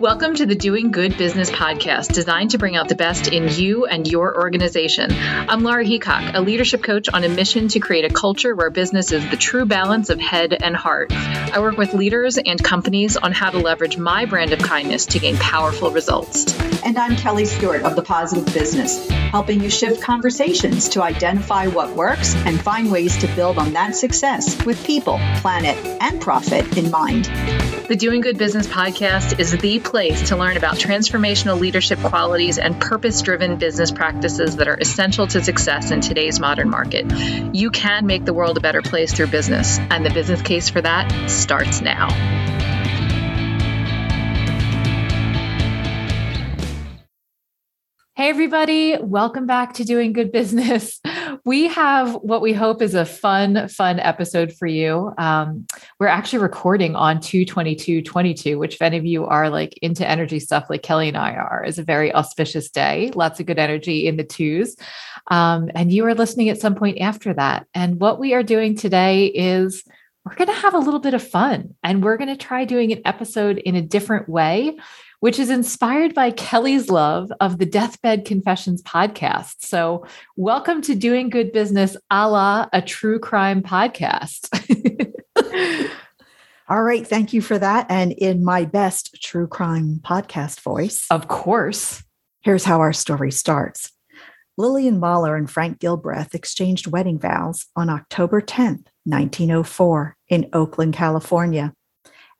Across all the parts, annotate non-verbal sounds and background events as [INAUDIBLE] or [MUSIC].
Welcome to the Doing Good Business podcast, designed to bring out the best in you and your organization. I'm Laura Heacock, a leadership coach on a mission to create a culture where business is the true balance of head and heart. I work with leaders and companies on how to leverage my brand of kindness to gain powerful results. And I'm Kelly Stewart of The Positive Business, helping you shift conversations to identify what works and find ways to build on that success with people, planet, and profit in mind. The Doing Good Business podcast is the place to learn about transformational leadership qualities and purpose driven business practices that are essential to success in today's modern market. You can make the world a better place through business, and the business case for that starts now. Hey, everybody, welcome back to Doing Good Business. [LAUGHS] We have what we hope is a fun, fun episode for you. Um, we're actually recording on 222 22, which, if any of you are like into energy stuff like Kelly and I are, is a very auspicious day. Lots of good energy in the twos. Um, and you are listening at some point after that. And what we are doing today is we're going to have a little bit of fun and we're going to try doing an episode in a different way which is inspired by Kelly's love of the Deathbed Confessions podcast. So, welcome to Doing Good Business a la a true crime podcast. [LAUGHS] All right. Thank you for that. And in my best true crime podcast voice, of course, here's how our story starts. Lillian Moller and Frank Gilbreth exchanged wedding vows on October 10th, 1904, in Oakland, California.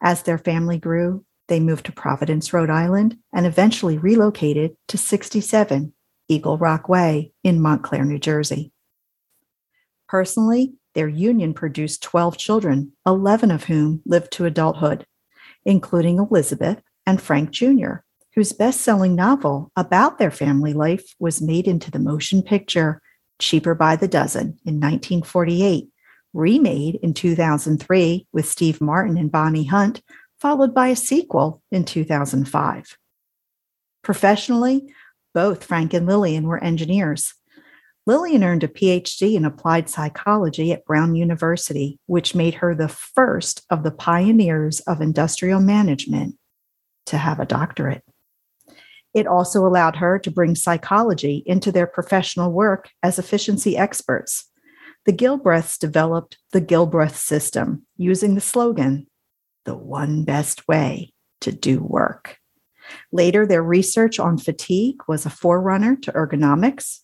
As their family grew, they moved to Providence, Rhode Island, and eventually relocated to 67 Eagle Rock Way in Montclair, New Jersey. Personally, their union produced 12 children, 11 of whom lived to adulthood, including Elizabeth and Frank Jr., whose best selling novel about their family life was made into the motion picture Cheaper by the Dozen in 1948, remade in 2003 with Steve Martin and Bonnie Hunt followed by a sequel in 2005. Professionally, both Frank and Lillian were engineers. Lillian earned a PhD in applied psychology at Brown University, which made her the first of the pioneers of industrial management to have a doctorate. It also allowed her to bring psychology into their professional work as efficiency experts. The Gilbreths developed the Gilbreth system using the slogan the one best way to do work. Later, their research on fatigue was a forerunner to ergonomics.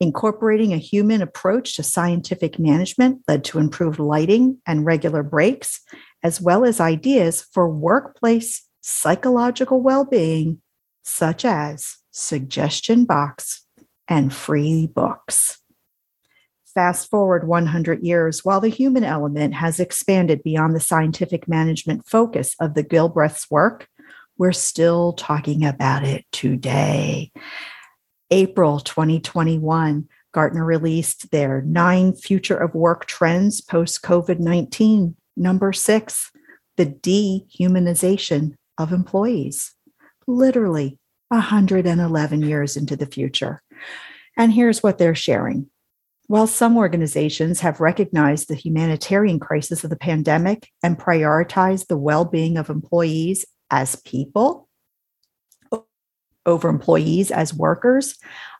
Incorporating a human approach to scientific management led to improved lighting and regular breaks, as well as ideas for workplace psychological well being, such as suggestion box and free books fast forward 100 years, while the human element has expanded beyond the scientific management focus of the Gilbreth's work, we're still talking about it today. April 2021, Gartner released their nine future of work trends post COVID 19. Number six, the dehumanization of employees. Literally 111 years into the future. And here's what they're sharing while some organizations have recognized the humanitarian crisis of the pandemic and prioritized the well being of employees as people over employees as workers,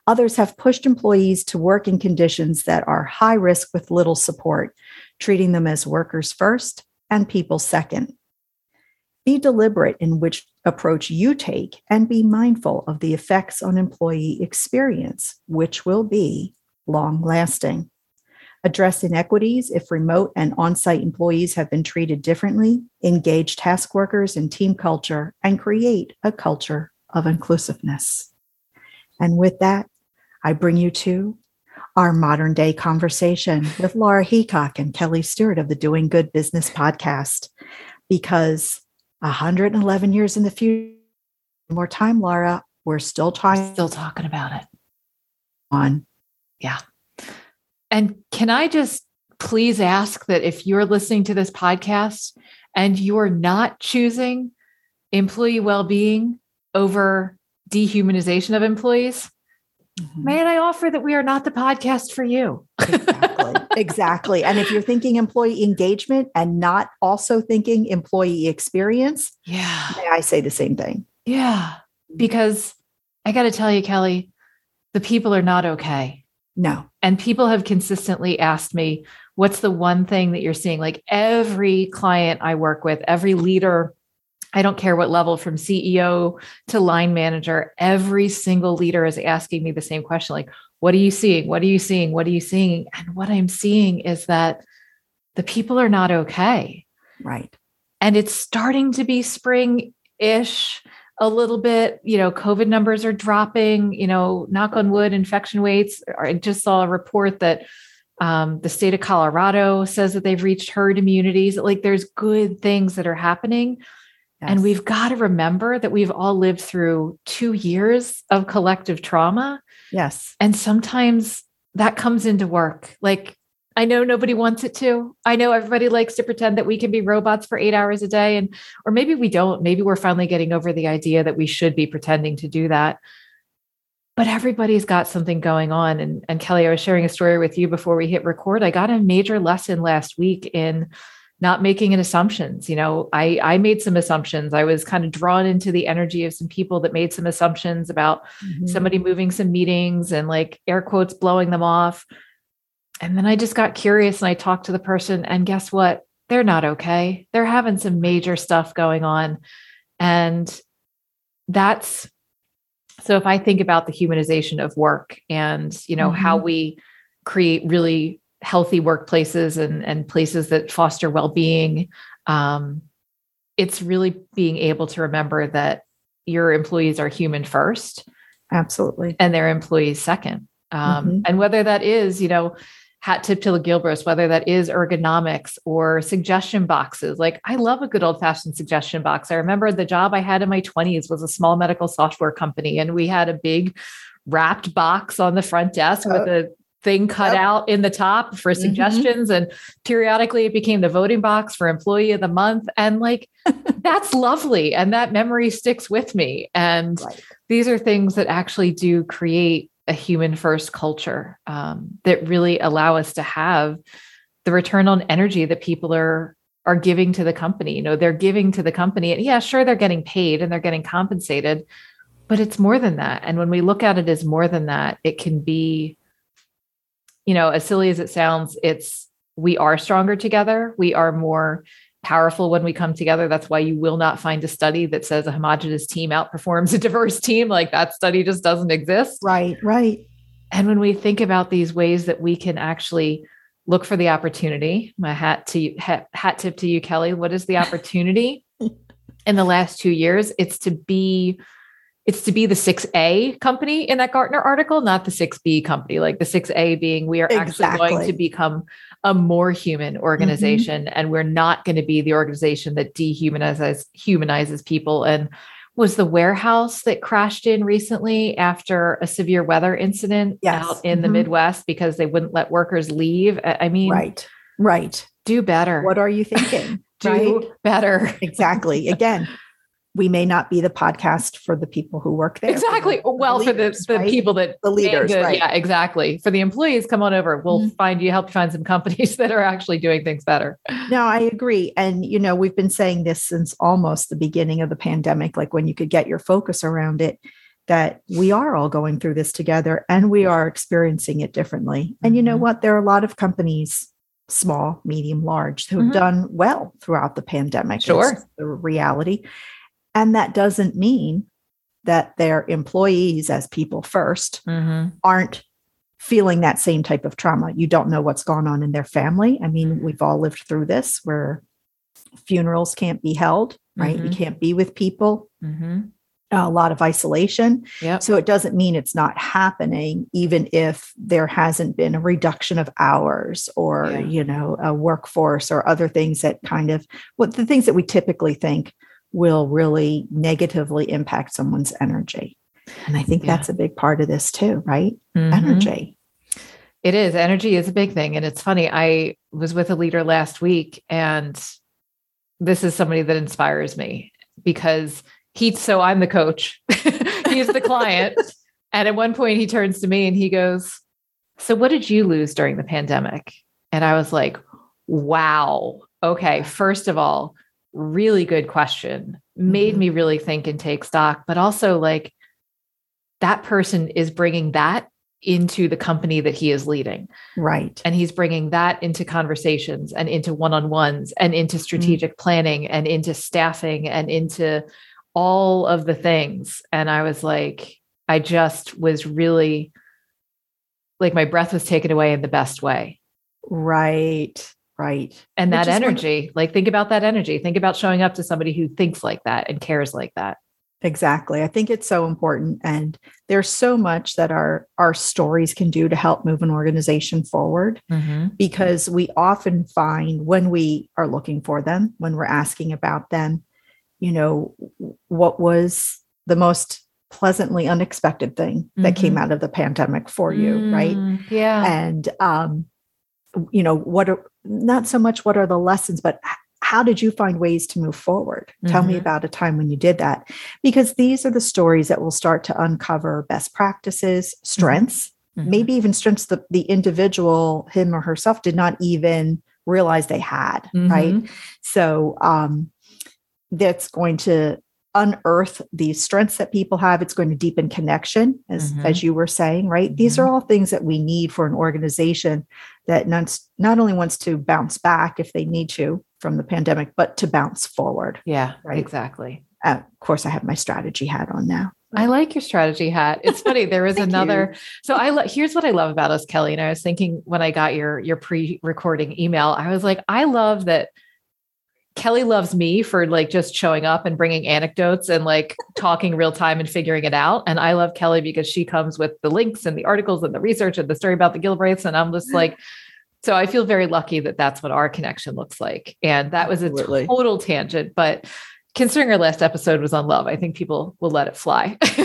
others have pushed employees to work in conditions that are high risk with little support, treating them as workers first and people second. Be deliberate in which approach you take and be mindful of the effects on employee experience, which will be long lasting. Address inequities if remote and on site employees have been treated differently, engage task workers in team culture, and create a culture of inclusiveness. And with that, I bring you to our modern day conversation with Laura Heacock and Kelly Stewart of the Doing Good Business podcast. Because 111 years in the future, more time, Laura, we're still talking, still talking about it. On yeah. And can I just please ask that if you're listening to this podcast and you're not choosing employee well being over dehumanization of employees, mm-hmm. may I offer that we are not the podcast for you? exactly. [LAUGHS] exactly. And if you're thinking employee engagement and not also thinking employee experience, yeah. may I say the same thing? Yeah. Because I got to tell you, Kelly, the people are not okay. No. And people have consistently asked me, what's the one thing that you're seeing? Like every client I work with, every leader, I don't care what level from CEO to line manager, every single leader is asking me the same question like, what are you seeing? What are you seeing? What are you seeing? And what I'm seeing is that the people are not okay. Right. And it's starting to be spring ish a little bit. You know, COVID numbers are dropping, you know, knock on wood, infection rates. I just saw a report that um, the state of Colorado says that they've reached herd immunities. Like there's good things that are happening. Yes. And we've got to remember that we've all lived through two years of collective trauma. Yes. And sometimes that comes into work. Like I know nobody wants it to. I know everybody likes to pretend that we can be robots for eight hours a day. And, or maybe we don't. Maybe we're finally getting over the idea that we should be pretending to do that. But everybody's got something going on. And, and Kelly, I was sharing a story with you before we hit record. I got a major lesson last week in not making an assumptions. You know, I, I made some assumptions. I was kind of drawn into the energy of some people that made some assumptions about mm-hmm. somebody moving some meetings and like air quotes blowing them off and then I just got curious and I talked to the person, and guess what? They're not okay. They're having some major stuff going on. And that's so if I think about the humanization of work and, you know, mm-hmm. how we create really healthy workplaces and, and places that foster well-being, um, it's really being able to remember that your employees are human first. Absolutely. And their employees second. Um, mm-hmm. And whether that is, you know, hat tip to the Gilbreth, whether that is ergonomics or suggestion boxes. Like I love a good old fashioned suggestion box. I remember the job I had in my 20s was a small medical software company, and we had a big wrapped box on the front desk with oh. a thing cut yep. out in the top for mm-hmm. suggestions. Mm-hmm. And periodically it became the voting box for employee of the month. And like, [LAUGHS] that's lovely. And that memory sticks with me. And right. these are things that actually do create a human first culture um, that really allow us to have the return on energy that people are are giving to the company. You know they're giving to the company and yeah sure they're getting paid and they're getting compensated but it's more than that. And when we look at it as more than that it can be you know as silly as it sounds it's we are stronger together. We are more powerful when we come together. That's why you will not find a study that says a homogenous team outperforms a diverse team. Like that study just doesn't exist. Right, right. And when we think about these ways that we can actually look for the opportunity, my hat to you, hat, hat tip to you, Kelly. What is the opportunity [LAUGHS] in the last two years? It's to be it's to be the 6A company in that Gartner article, not the 6B company. Like the 6A being we are exactly. actually going to become a more human organization mm-hmm. and we're not going to be the organization that dehumanizes humanizes people and was the warehouse that crashed in recently after a severe weather incident yes. out in mm-hmm. the Midwest because they wouldn't let workers leave. I mean, right, right. Do better. What are you thinking? [LAUGHS] do right? better. exactly. Again, we may not be the podcast for the people who work there. Exactly. For the, well, for the, leaders, the right? people that the leaders, the, right. yeah, exactly. For the employees, come on over. We'll mm-hmm. find you, help you find some companies [LAUGHS] that are actually doing things better. No, I agree. And, you know, we've been saying this since almost the beginning of the pandemic, like when you could get your focus around it, that we are all going through this together and we are experiencing it differently. And you know mm-hmm. what? There are a lot of companies small, medium, large, who've mm-hmm. done well throughout the pandemic. Sure. It's the reality. And that doesn't mean that their employees, as people 1st mm-hmm. aren't feeling that same type of trauma. You don't know what's going on in their family. I mean, mm-hmm. we've all lived through this where funerals can't be held, right? Mm-hmm. You can't be with people. Mm-hmm. A lot of isolation. Yep. So it doesn't mean it's not happening, even if there hasn't been a reduction of hours or, yeah. you know, a workforce or other things that kind of what the things that we typically think will really negatively impact someone's energy. And I think yeah. that's a big part of this too, right? Mm-hmm. Energy. It is. Energy is a big thing. And it's funny. I was with a leader last week, and this is somebody that inspires me because he, so I'm the coach, [LAUGHS] he's the client. [LAUGHS] and at one point, he turns to me and he goes, So, what did you lose during the pandemic? And I was like, Wow. Okay. First of all, really good question. made Mhm. me really think and take stock, but also like that person is bringing that into the company that he is leading. Right. And he's bringing that into conversations and into one on ones and into strategic planning and into staffing and into all of the things. And I was like, I just was really like my breath was taken away in the best way. Right. Right. And Which that energy, like think about that energy. Think about showing up to somebody who thinks like that and cares like that. Exactly. I think it's so important. And there's so much that our our stories can do to help move an organization forward because we often find when we are looking for them, when we're asking about them, you know, what was the most pleasantly unexpected thing that came out of the pandemic for you, right? Mm, Yeah. and um you know what are not so much what are the lessons but how did you find ways to move forward tell me Mhm. about a time when you did that because these are the stories that will start to uncover best practices strengths Mhm. maybe even strengths that the individual him or herself did not even realize they had right Mhm. so um, that's going to unearth these strengths that people have. It's going to deepen connection, as Mhm. as you were saying, right? These are all things that we need for an organization that not, not only wants to bounce back if they need to from the pandemic, but to bounce forward. Yeah, Right. exactly. Uh, of course, I have my strategy hat on now. I like your strategy hat. It's funny. There is [LAUGHS] another. So I lo- here's what I love about us, Kelly. And I was thinking when I got your your pre-recording email, I was like, I love that Kelly loves me for like just showing up and bringing anecdotes and like talking real time and figuring it out. And I love Kelly because she comes with the links and the articles and the research and the story about the Gilbreths. And I'm just like, so I feel very lucky that that's what our connection looks like. And that was a Absolutely. total tangent, but considering our last episode was on love, I think people will let it fly. [LAUGHS]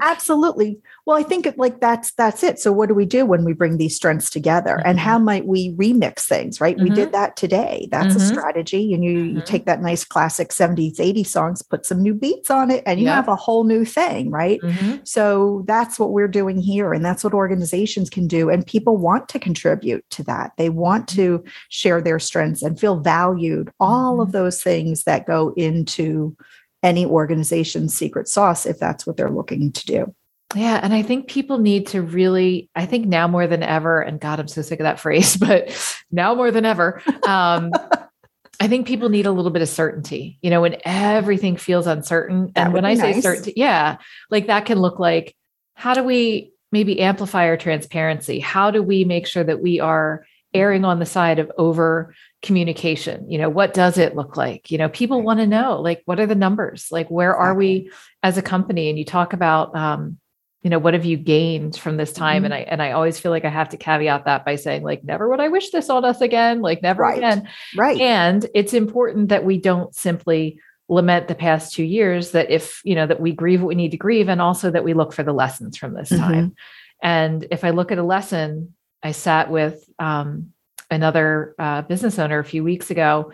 Absolutely. Well, I think it, like that's that's it. So what do we do when we bring these strengths together and how might we remix things, right? We did that today. That's a Mhm. strategy. And you you Mhm. take that nice classic 70s, 80s songs, put some new beats on it, and you Yeah. have a whole new thing, right? Mhm. So that's what we're doing here. And that's what organizations can do. And people want to contribute to that. They want to share their strengths and feel valued. All of those things that go into any organization's secret sauce, if that's what they're looking to do. Yeah. And I think people need to really, I think now more than ever, and God, I'm so sick of that [LAUGHS] phrase, but now more than ever, um, [LAUGHS] I think people need a little bit of certainty, you know, when everything feels uncertain. That and when I be say nice. certainty, yeah, like that can look like how do we maybe amplify our transparency? How do we make sure that we are erring on the side of over communication? You know, what does it look like? You know, people want to know, like, what are the numbers? Like, where are we as a company? And you talk about, um, you know, what have you gained from this time? Mhm. And I and I always feel like I have to caveat that by saying, like, never would I wish this on us again, like never Right. again. Right. And it's important that we don't simply lament the past two years, that if, you know, that we grieve what we need to grieve, and also that we look for the lessons from this Mhm. time. And if I look at a lesson, I sat with um, another uh, business owner a few weeks ago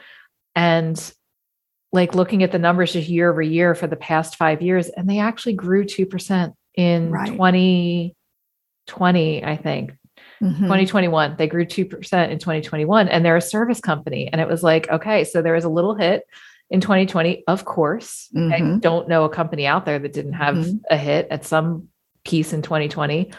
and like looking at the numbers just year over year for the past five years, and they actually grew 2% in Right. 2020, I think. Mhm. 2021. They grew 2% in 2021 and they're a service company. And it was like, okay, so there was a little hit in 2020, of course. I Mhm. don't know a company out there that didn't have Mhm. a hit at some piece in 2020.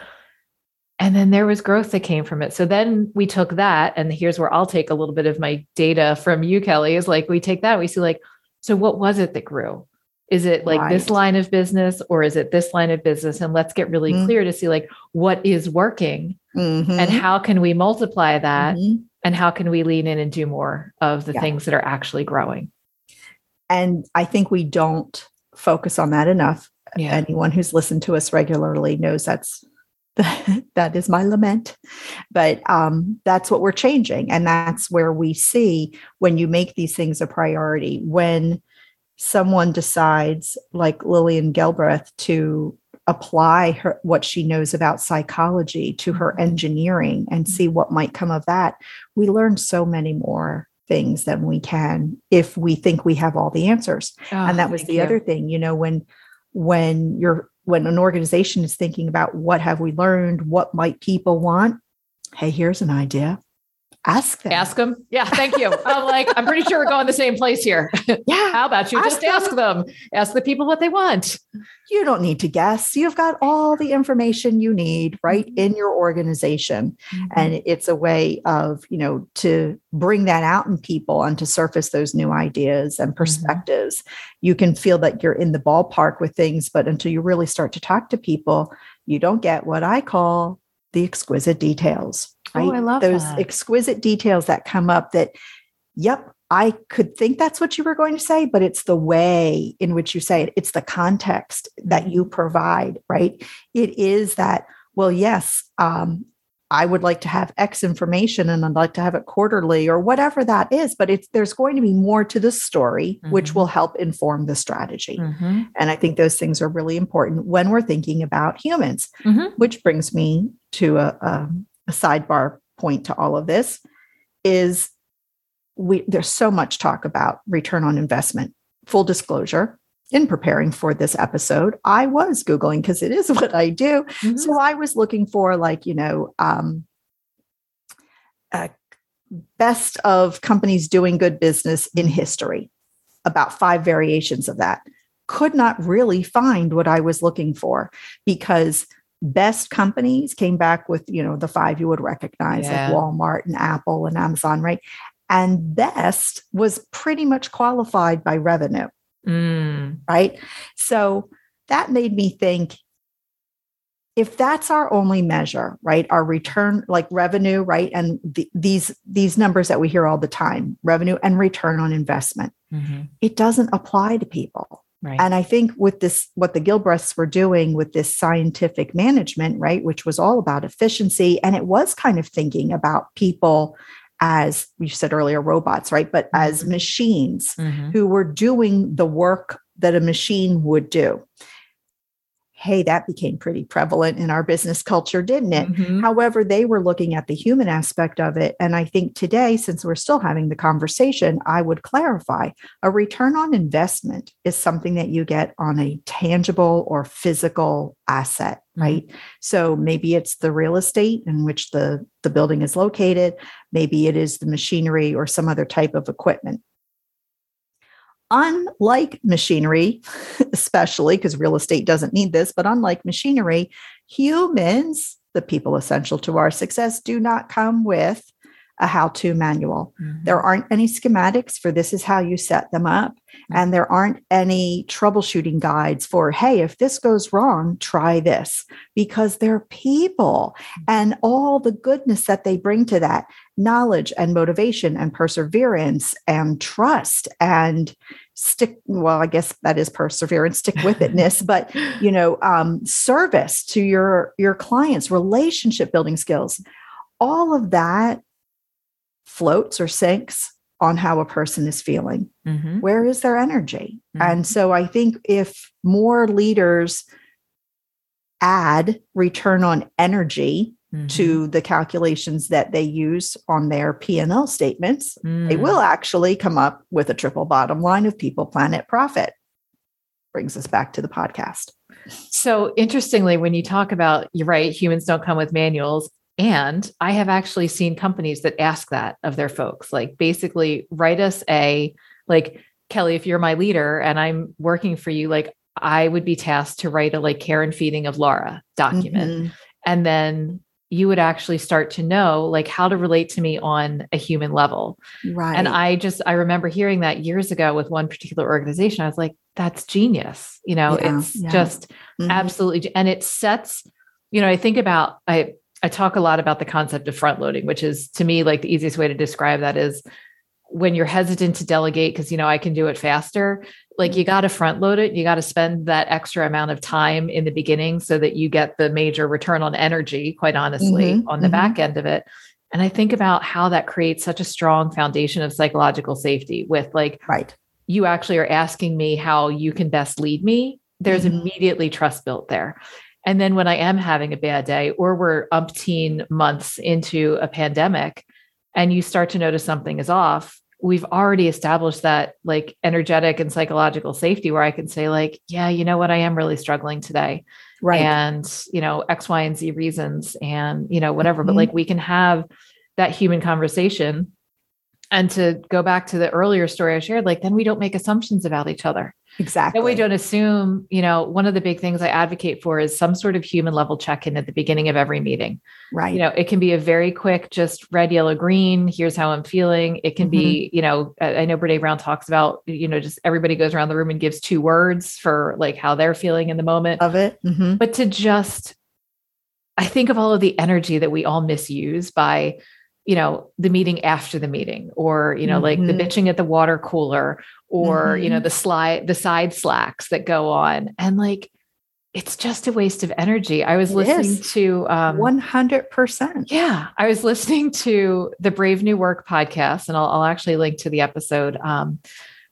And then there was growth that came from it. So then we took that, and here's where I'll take a little bit of my data from you, Kelly, is like we take that, we see like, so what was it that grew? Is it like this line of business or is it this line of business? And let's get really Mhm. clear to see like what is working Mhm. and how can we multiply that Mhm. and how can we lean in and do more of the Yeah. things that are actually growing And I think we don't focus on that enough. yeah Anyone who's listened to us regularly knows that's [LAUGHS] that is my lament. But um, that's what we're changing. And that's where we see when you make these things a priority, when someone decides, like Lillian Gilbreth, to apply her what she knows about psychology to her engineering and see what might come of that, we learn so many more things than we can if we think we have all the answers and that was the other thing you know when when you're when an organization is thinking about what have we learned what might people want hey here's an idea ask them. Ask them. Yeah, thank you. I'm like, I'm pretty sure we're going the same place here. [LAUGHS] Yeah. How about you Ask just them. ask them? Ask the people what they want. You don't need to guess. You've got all the information you need right Mhm. in your organization. And it's a way of, you know, to bring that out in people and to surface those new ideas and perspectives. You can feel that you're in the ballpark with things, but until you really start to talk to people, you don't get what I call the exquisite details. Right. Oh, I love those that. exquisite details that come up that, yep, I could think that's what you were going to say, but it's the way in which you say it. It's the context that you provide, right? It is that, well, yes, um, I would like to have X information and I'd like to have it quarterly or whatever that is, but it's there's going to be more to the story, which Mhm. will help inform the strategy. Mhm. And I think those things are really important when we're thinking about humans, Mhm. which brings me to a, a, a sidebar point to all of this is we there's so much talk about return on investment. Full disclosure, in preparing for this episode, I was Googling because it is [LAUGHS] what I do. Mhm. So I was looking for like, you know, um, uh, best of companies doing good business in history, about five variations of that. Could not really find what I was looking for because best companies came back with, you know, the five you would recognize Yeah. like Walmart and Apple and Amazon, right? And best was pretty much qualified by revenue Mm. right? So that made me think if that's our only measure, right? Our return like revenue, right? And the, these these numbers that we hear all the time, revenue and return on investment, Mhm. it doesn't apply to people. Right. And I think with this, what the Gilbreths were doing with this scientific management, right, which was all about efficiency, and it was kind of thinking about people as you said earlier, robots, right, but as Mhm. machines Mhm. who were doing the work that a machine would do. Hey, that became pretty prevalent in our business culture, didn't it? Mhm. However, they were looking at the human aspect of it. And I think today, since we're still having the conversation, I would clarify a return on investment is something that you get on a tangible or physical asset, Mhm. right? So maybe it's the real estate in which the, the building is located, maybe it is the machinery or some other type of equipment unlike machinery, especially because real estate doesn't need this, but unlike machinery, humans, the people essential to our success, do not come with a how to manual. Mhm. There aren't any schematics for this is how you set them up. And there aren't any troubleshooting guides for, hey, if this goes wrong, try this, because they're people and all the goodness that they bring to that knowledge and motivation and perseverance and trust and stick. Well, I guess that is perseverance, stick with itness, [LAUGHS] but you know, um, service to your your clients, relationship building skills, all of that floats or sinks on how a person is feeling Mhm. where is their energy Mhm. and so i think if more leaders add return on energy Mhm. to the calculations that they use on their p&l statements they Mm. will actually come up with a triple bottom line of people planet profit brings us back to the podcast So interestingly, when you talk about you're right, humans don't come with manuals. And I have actually seen companies that ask that of their folks, like basically write us a like Kelly, if you're my leader and I'm working for you, like I would be tasked to write a like care and feeding of Laura document. Mhm. And then you would actually start to know like how to relate to me on a human level. right And I just I remember hearing that years ago with one particular organization. I was like, that's genius. You know, Yeah, it's yeah. just Mhm. absolutely and it sets, you know, I think about I I talk a lot about the concept of front loading, which is to me like the easiest way to describe that is when you're hesitant to delegate because you know I can do it faster, like you got to front load it, you got to spend that extra amount of time in the beginning so that you get the major return on energy, quite honestly, Mhm, on the mhm. back end of it. And I think about how that creates such a strong foundation of psychological safety with like right you actually are asking me how you can best lead me, there's Mhm. immediately trust built there. And then when I am having a bad day, or we're umpteen months into a pandemic, and you start to notice something is off, we've already established that like energetic and psychological safety where I can say, like, yeah, you know what, I am really struggling today right and you know x y and z reasons and you know whatever but Mhm. like we can have that human conversation and to go back to the earlier story I shared, like then we don't make assumptions about each other. Exactly. Then we don't assume, you know, one of the big things I advocate for is some sort of human level check in at the beginning of every meeting. Right. You know, it can be a very quick, just red, yellow, green. Here's how I'm feeling. It can mm-hmm. be, you know, I know Brene Brown talks about, you know, just everybody goes around the room and gives two words for like how they're feeling in the moment of it. Mm-hmm. But to just, I think of all of the energy that we all misuse by you know the meeting after the meeting or you know mm-hmm. like the mm-hmm. bitching at the water cooler or mm-hmm. you know mm-hmm. the slide the side slacks that go on and like it's just a waste of energy i was it listening is. to um 100% yeah i was listening to the brave new work podcast and i'll, I'll actually link to the episode um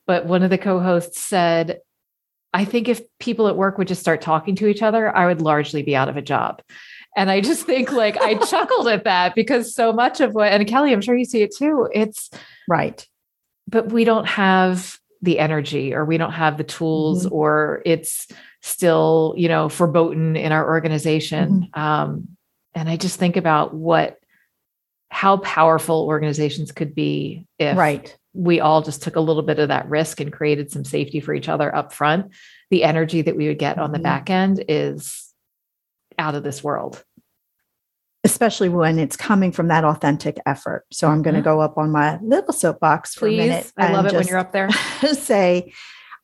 but one of the co-hosts said i think if people at work would just start talking to each other i would largely be out of a job and I just think like I [LAUGHS] chuckled at that because so much of what, and Kelly, I'm sure you see it too. It's right. But we don't have the energy or we don't have the tools mm-hmm. or it's still, you know, verboten in our organization. Mm-hmm. Um, and I just think about what, how powerful organizations could be if right. we all just took a little bit of that risk and created some safety for each other up front. The energy that we would get on the mm-hmm. back end is out of this world especially when it's coming from that authentic effort. So I'm going to mm-hmm. go up on my little soapbox for Please. a minute. I love it when you're up there. [LAUGHS] say,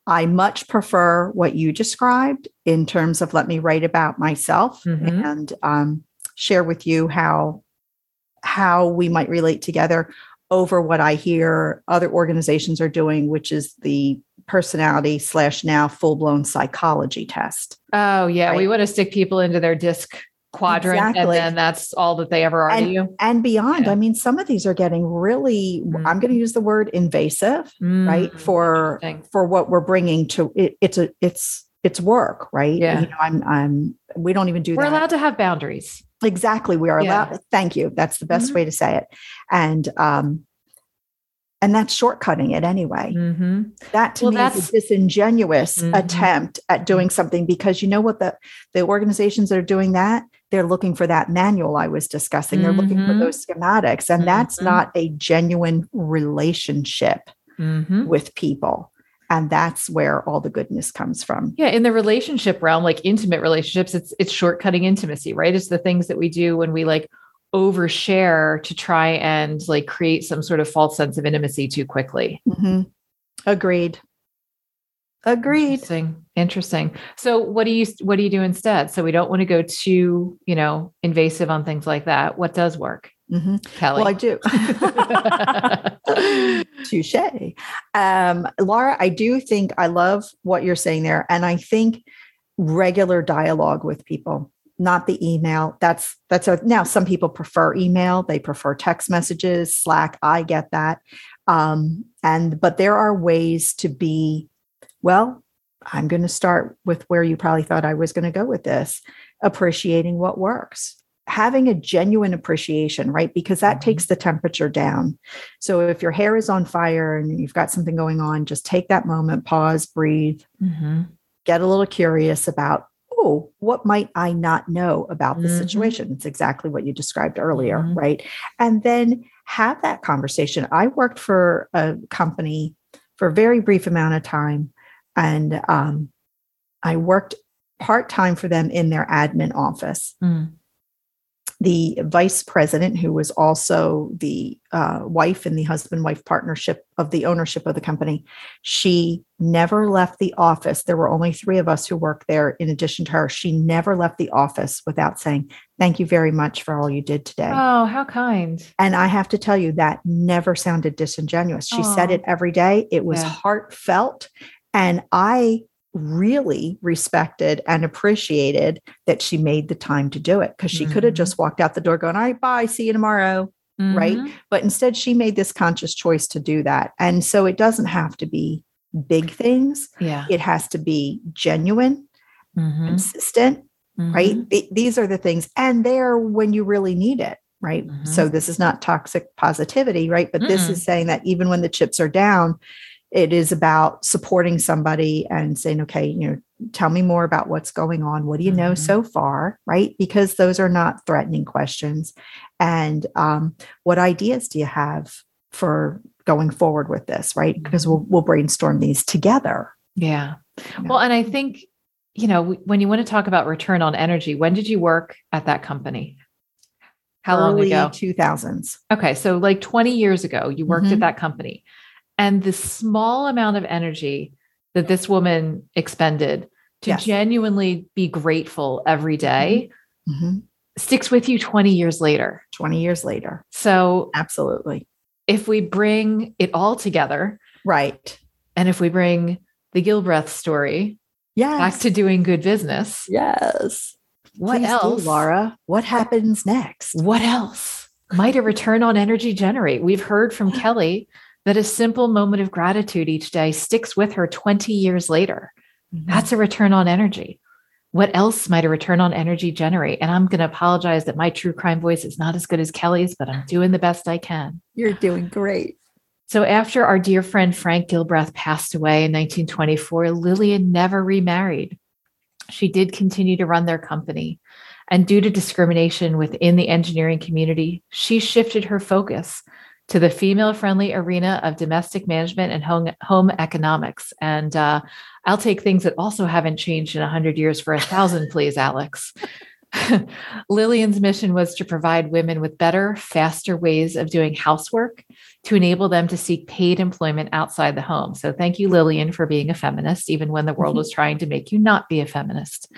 I much prefer what you described in terms of let me write about myself mm-hmm. and um, share with you how how we might relate together over what I hear other organizations are doing, which is the personality slash now full blown psychology test. Oh yeah, right? we want to stick people into their disc quadrant exactly. and then that's all that they ever are and, to you and beyond yeah. i mean some of these are getting really mm. i'm going to use the word invasive mm. right for for what we're bringing to it, it's a it's it's work right yeah you know i'm i'm we don't even do we're that. allowed to have boundaries exactly we are yeah. allowed thank you that's the best mm-hmm. way to say it and um and that's shortcutting it anyway. Mm-hmm. That to well, me is a disingenuous mm-hmm. attempt at doing something because you know what the the organizations that are doing that they're looking for that manual I was discussing. They're looking for mm-hmm. those schematics, and that's mm-hmm. not a genuine relationship mm-hmm. with people. And that's where all the goodness comes from. Yeah, in the relationship realm, like intimate relationships, it's it's shortcutting intimacy, right? It's the things that we do when we like overshare to try and like create some sort of false sense of intimacy too quickly. Mm-hmm. Agreed. Agreed. Interesting. Interesting. So what do you what do you do instead? So we don't want to go too, you know, invasive on things like that. What does work? Mm-hmm. Kelly. Well, I do. [LAUGHS] Touche. Um, Laura, I do think I love what you're saying there. And I think regular dialogue with people not the email. That's that's a, now some people prefer email. They prefer text messages, Slack. I get that. Um, and but there are ways to be. Well, I'm going to start with where you probably thought I was going to go with this. Appreciating what works having a genuine appreciation, right? Because that mm-hmm. takes the temperature down. So if your hair is on fire and you've got something going on, just take that moment, pause, breathe, mm-hmm. get a little curious about oh, what might I not know about the mm-hmm. situation? It's exactly what you described earlier, mm-hmm. right? And then have that conversation. I worked for a company for a very brief amount of time, and um, I worked part time for them in their admin office. Mm the vice president, who was also the uh, wife and the husband wife partnership of the ownership of the company, she never left the office. There were only three of us who worked there in addition to her. She never left the office without saying, Thank you very much for all you did today. Oh, how kind. And I have to tell you, that never sounded disingenuous. She Aww. said it every day, it was yeah. heartfelt. And I really respected and appreciated that she made the time to do it because she mm-hmm. could have mm-hmm. just walked out the door going, all right, bye, see you tomorrow. Mm-hmm. Right. But instead, she made this conscious choice to do that. And so it doesn't have to be big things. Yeah. It has to be genuine, mm-hmm. consistent. Right. Mm-hmm. Th- these are the things. And they're when you really need it. Right. So mm-hmm. this is not toxic positivity. Right. But this is saying that even when the chips are down, it is about supporting somebody and saying okay you know tell me more about what's going on. What do you know Mhm. so far? Right? Because those are not threatening questions. And um, what ideas do you have for going forward with this? Right? Because we'll we'll brainstorm these together. Yeah. Yeah. Well, and I think, you know, when you want to talk about return on energy, when did you work at that company? How long ago? 2000s. Okay. So, like 20 years ago, you worked at Mhm. that company. And the small amount of energy that this woman expended to Yes. genuinely be grateful every day Mhm. sticks with you 20 years later. 20 years later. So, Absolutely. if we bring it all together Right. and if we bring the Gilbreth story Yes. back to doing good business, yes. what Please do, else? Laura? What happens next? What else might a return on energy generate? We've heard from [GASPS] Kelly that a simple moment of gratitude each day sticks with her 20 years later. Mm-hmm. That's a return on energy. What else might a return on energy generate? And I'm going to apologize that my true crime voice is not as good as Kelly's, but I'm doing the best I can. You're doing great. So, after our dear friend Frank Gilbreth passed away in 1924, Lillian never remarried. She did continue to run their company. And due to discrimination within the engineering community, she shifted her focus to the female friendly arena of domestic management and home, home economics. And uh, I'll take things that also haven't changed in 100 years for a thousand, please, Alex. [LAUGHS] Lillian's mission was to provide women with better, faster ways of doing housework to enable them to seek paid employment outside the home. So, thank you, Lillian, for being a feminist, even when the world Mhm. was trying to make you not be a feminist.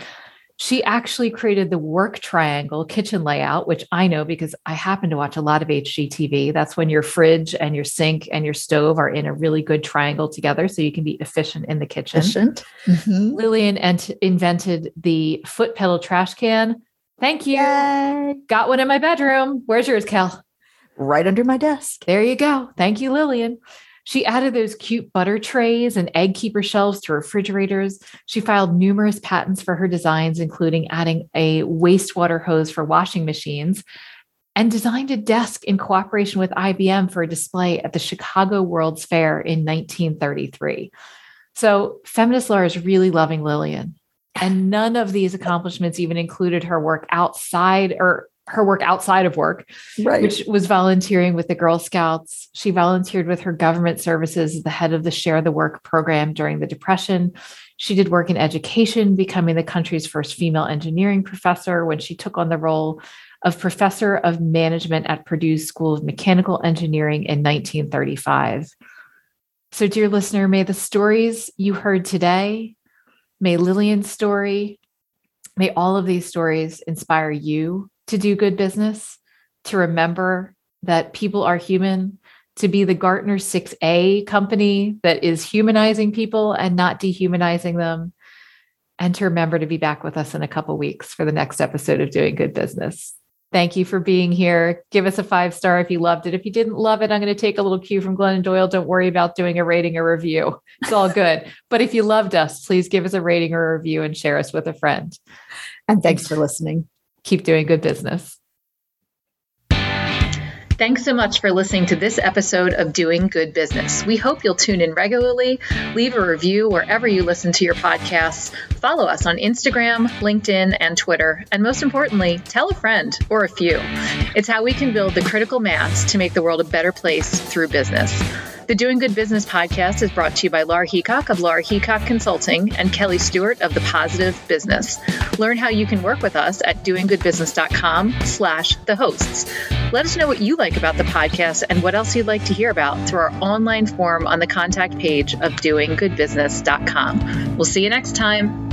She actually created the work triangle kitchen layout, which I know because I happen to watch a lot of HGTV. That's when your fridge and your sink and your stove are in a really good triangle together so you can be efficient in the kitchen. Efficient. Mhm. Lillian ent- invented the foot pedal trash can. Thank you. Yay. Got one in my bedroom. Where's yours, Cal? Right under my desk. There you go. Thank you, Lillian. She added those cute butter trays and egg keeper shelves to refrigerators. She filed numerous patents for her designs, including adding a wastewater hose for washing machines, and designed a desk in cooperation with IBM for a display at the Chicago World's Fair in 1933. So, feminist Laura is really loving Lillian. And none of these accomplishments even included her work outside or her work outside of work Right. which was volunteering with the Girl Scouts. She volunteered with her government services as the head of the Share the Work program during the Depression. She did work in education, becoming the country's first female engineering professor when she took on the role of professor of management at Purdue School of Mechanical Engineering in 1935. So, dear listener, may the stories you heard today, may Lillian's story, may all of these stories inspire you to do good business, to remember that people are human, to be the Gartner 6A company that is humanizing people and not dehumanizing them, and to remember to be back with us in a couple weeks for the next episode of Doing Good Business. Thank you for being here. Give us a five star if you loved it. If you didn't love it, I'm going to take a little cue from Glennon Doyle. Don't worry about doing a rating or review. It's all good. [LAUGHS] but if you loved us, please give us a rating or a review and share us with a friend. And thanks for listening. Keep doing good business. Thanks so much for listening to this episode of Doing Good Business. We hope you'll tune in regularly, leave a review wherever you listen to your podcasts, follow us on Instagram, LinkedIn, and Twitter, and most importantly, tell a friend or a few. It's how we can build the critical mass to make the world a better place through business. The Doing Good Business podcast is brought to you by Laura Heacock of Laura Heacock Consulting and Kelly Stewart of The Positive Business. Learn how you can work with us at doinggoodbusiness.com slash the hosts. Let us know what you like about the podcast and what else you'd like to hear about through our online form on the contact page of doinggoodbusiness.com. We'll see you next time.